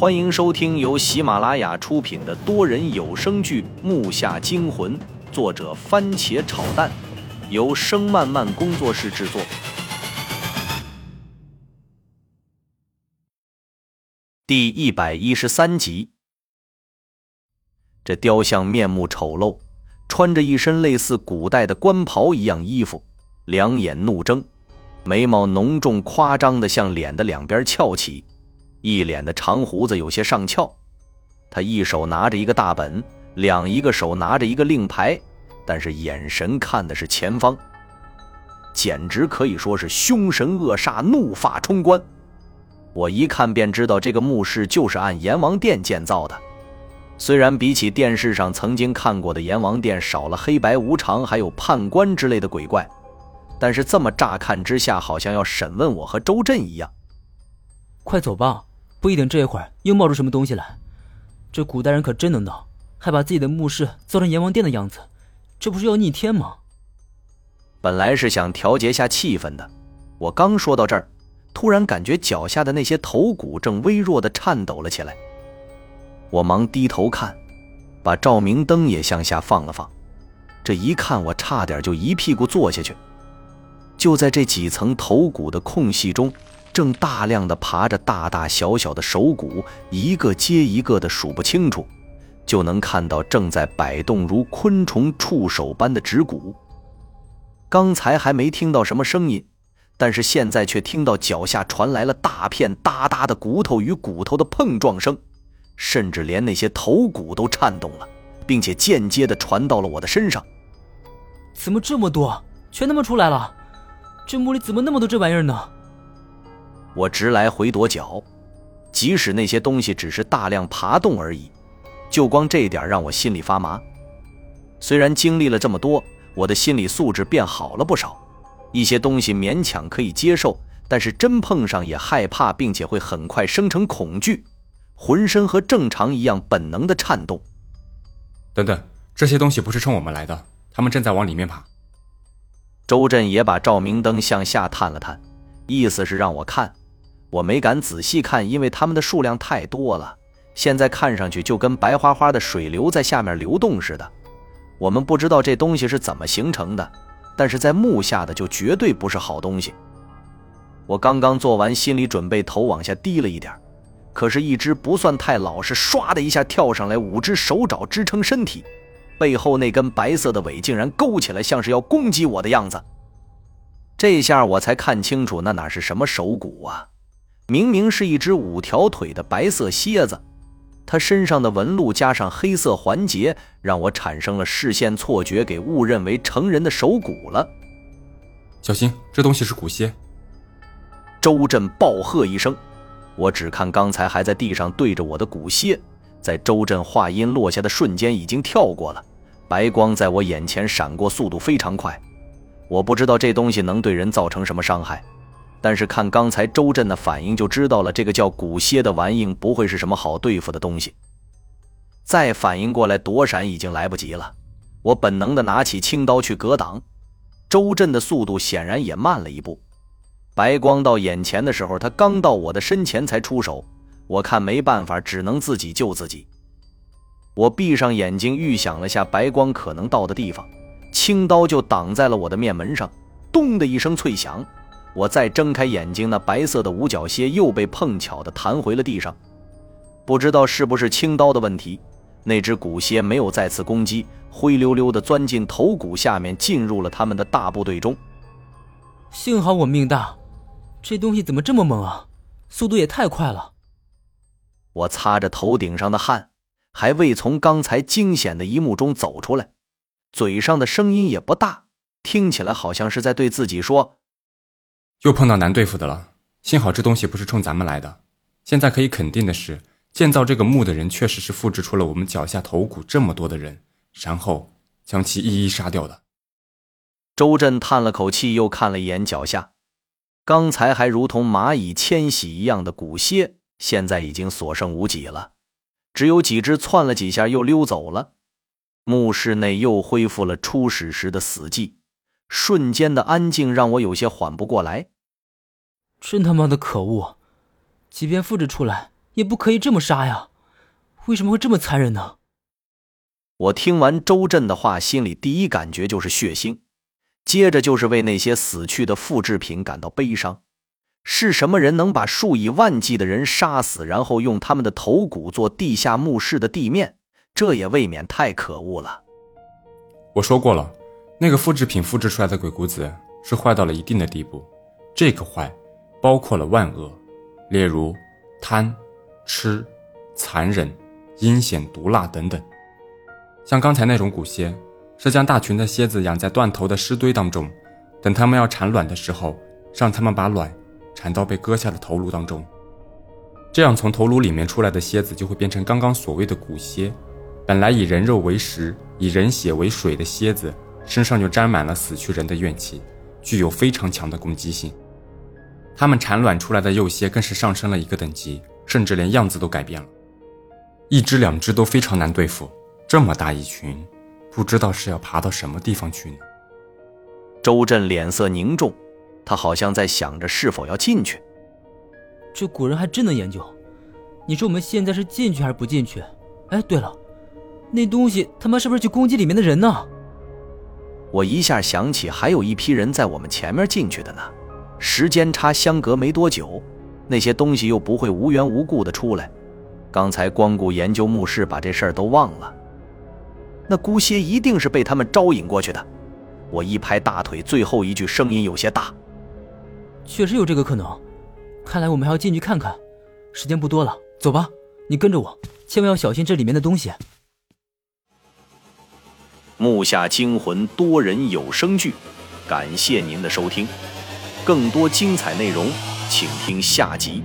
欢迎收听由喜马拉雅出品的多人有声剧《木下惊魂》，作者番茄炒蛋，由声漫漫工作室制作。第一百一十三集，这雕像面目丑陋，穿着一身类似古代的官袍一样衣服，两眼怒睁，眉毛浓重夸张的向脸的两边翘起。一脸的长胡子有些上翘，他一手拿着一个大本，两一个手拿着一个令牌，但是眼神看的是前方，简直可以说是凶神恶煞、怒发冲冠。我一看便知道这个墓室就是按阎王殿建造的，虽然比起电视上曾经看过的阎王殿少了黑白无常还有判官之类的鬼怪，但是这么乍看之下，好像要审问我和周震一样。快走吧。不一定这会儿又冒出什么东西来。这古代人可真能闹，还把自己的墓室造成阎王殿的样子，这不是要逆天吗？本来是想调节下气氛的，我刚说到这儿，突然感觉脚下的那些头骨正微弱的颤抖了起来。我忙低头看，把照明灯也向下放了放。这一看，我差点就一屁股坐下去。就在这几层头骨的空隙中。正大量的爬着大大小小的手骨，一个接一个的数不清楚，就能看到正在摆动如昆虫触手般的指骨。刚才还没听到什么声音，但是现在却听到脚下传来了大片哒哒的骨头与骨头的碰撞声，甚至连那些头骨都颤动了，并且间接的传到了我的身上。怎么这么多？全他妈出来了！这墓里怎么那么多这玩意儿呢？我直来回跺脚，即使那些东西只是大量爬动而已，就光这点让我心里发麻。虽然经历了这么多，我的心理素质变好了不少，一些东西勉强可以接受，但是真碰上也害怕，并且会很快生成恐惧，浑身和正常一样本能的颤动。等等，这些东西不是冲我们来的，他们正在往里面爬。周震也把照明灯向下探了探，意思是让我看。我没敢仔细看，因为它们的数量太多了。现在看上去就跟白花花的水流在下面流动似的。我们不知道这东西是怎么形成的，但是在木下的就绝对不是好东西。我刚刚做完心理准备，头往下低了一点，可是，一只不算太老实，唰的一下跳上来，五只手爪支撑身体，背后那根白色的尾竟然勾起来，像是要攻击我的样子。这下我才看清楚，那哪是什么手骨啊！明明是一只五条腿的白色蝎子，它身上的纹路加上黑色环节，让我产生了视线错觉，给误认为成人的手骨了。小心，这东西是骨蝎！周震暴喝一声，我只看刚才还在地上对着我的骨蝎，在周震话音落下的瞬间已经跳过了，白光在我眼前闪过，速度非常快。我不知道这东西能对人造成什么伤害。但是看刚才周震的反应，就知道了这个叫古蝎的玩意不会是什么好对付的东西。再反应过来躲闪已经来不及了，我本能的拿起青刀去格挡。周震的速度显然也慢了一步，白光到眼前的时候，他刚到我的身前才出手。我看没办法，只能自己救自己。我闭上眼睛，预想了下白光可能到的地方，青刀就挡在了我的面门上，咚的一声脆响。我再睁开眼睛，那白色的五角蝎又被碰巧的弹回了地上。不知道是不是青刀的问题，那只古蝎没有再次攻击，灰溜溜的钻进头骨下面，进入了他们的大部队中。幸好我命大，这东西怎么这么猛啊？速度也太快了！我擦着头顶上的汗，还未从刚才惊险的一幕中走出来，嘴上的声音也不大，听起来好像是在对自己说。又碰到难对付的了，幸好这东西不是冲咱们来的。现在可以肯定的是，建造这个墓的人确实是复制出了我们脚下头骨这么多的人，然后将其一一杀掉的。周震叹了口气，又看了一眼脚下，刚才还如同蚂蚁迁徙一样的骨蝎，现在已经所剩无几了，只有几只窜了几下又溜走了。墓室内又恢复了初始时的死寂。瞬间的安静让我有些缓不过来。真他妈的可恶！即便复制出来，也不可以这么杀呀！为什么会这么残忍呢？我听完周震的话，心里第一感觉就是血腥，接着就是为那些死去的复制品感到悲伤。是什么人能把数以万计的人杀死，然后用他们的头骨做地下墓室的地面？这也未免太可恶了。我说过了，那个复制品复制出来的鬼谷子是坏到了一定的地步，这个坏包括了万恶，例如贪、吃、残忍、阴险、毒辣等等。像刚才那种蛊蝎，是将大群的蝎子养在断头的尸堆当中，等它们要产卵的时候，让它们把卵产到被割下的头颅当中，这样从头颅里面出来的蝎子就会变成刚刚所谓的蛊蝎。本来以人肉为食、以人血为水的蝎子，身上就沾满了死去人的怨气，具有非常强的攻击性。它们产卵出来的幼蝎更是上升了一个等级，甚至连样子都改变了。一只两只都非常难对付。这么大一群，不知道是要爬到什么地方去呢？周震脸色凝重，他好像在想着是否要进去。这古人还真能研究。你说我们现在是进去还是不进去？哎，对了，那东西他妈是不是去攻击里面的人呢？我一下想起还有一批人在我们前面进去的呢，时间差相隔没多久，那些东西又不会无缘无故的出来。刚才光顾研究墓室，把这事儿都忘了。那姑蝎一定是被他们招引过去的。我一拍大腿，最后一句声音有些大。确实有这个可能。看来我们还要进去看看。时间不多了，走吧。你跟着我，千万要小心这里面的东西。木下惊魂多人有声剧，感谢您的收听。更多精彩内容，请听下集。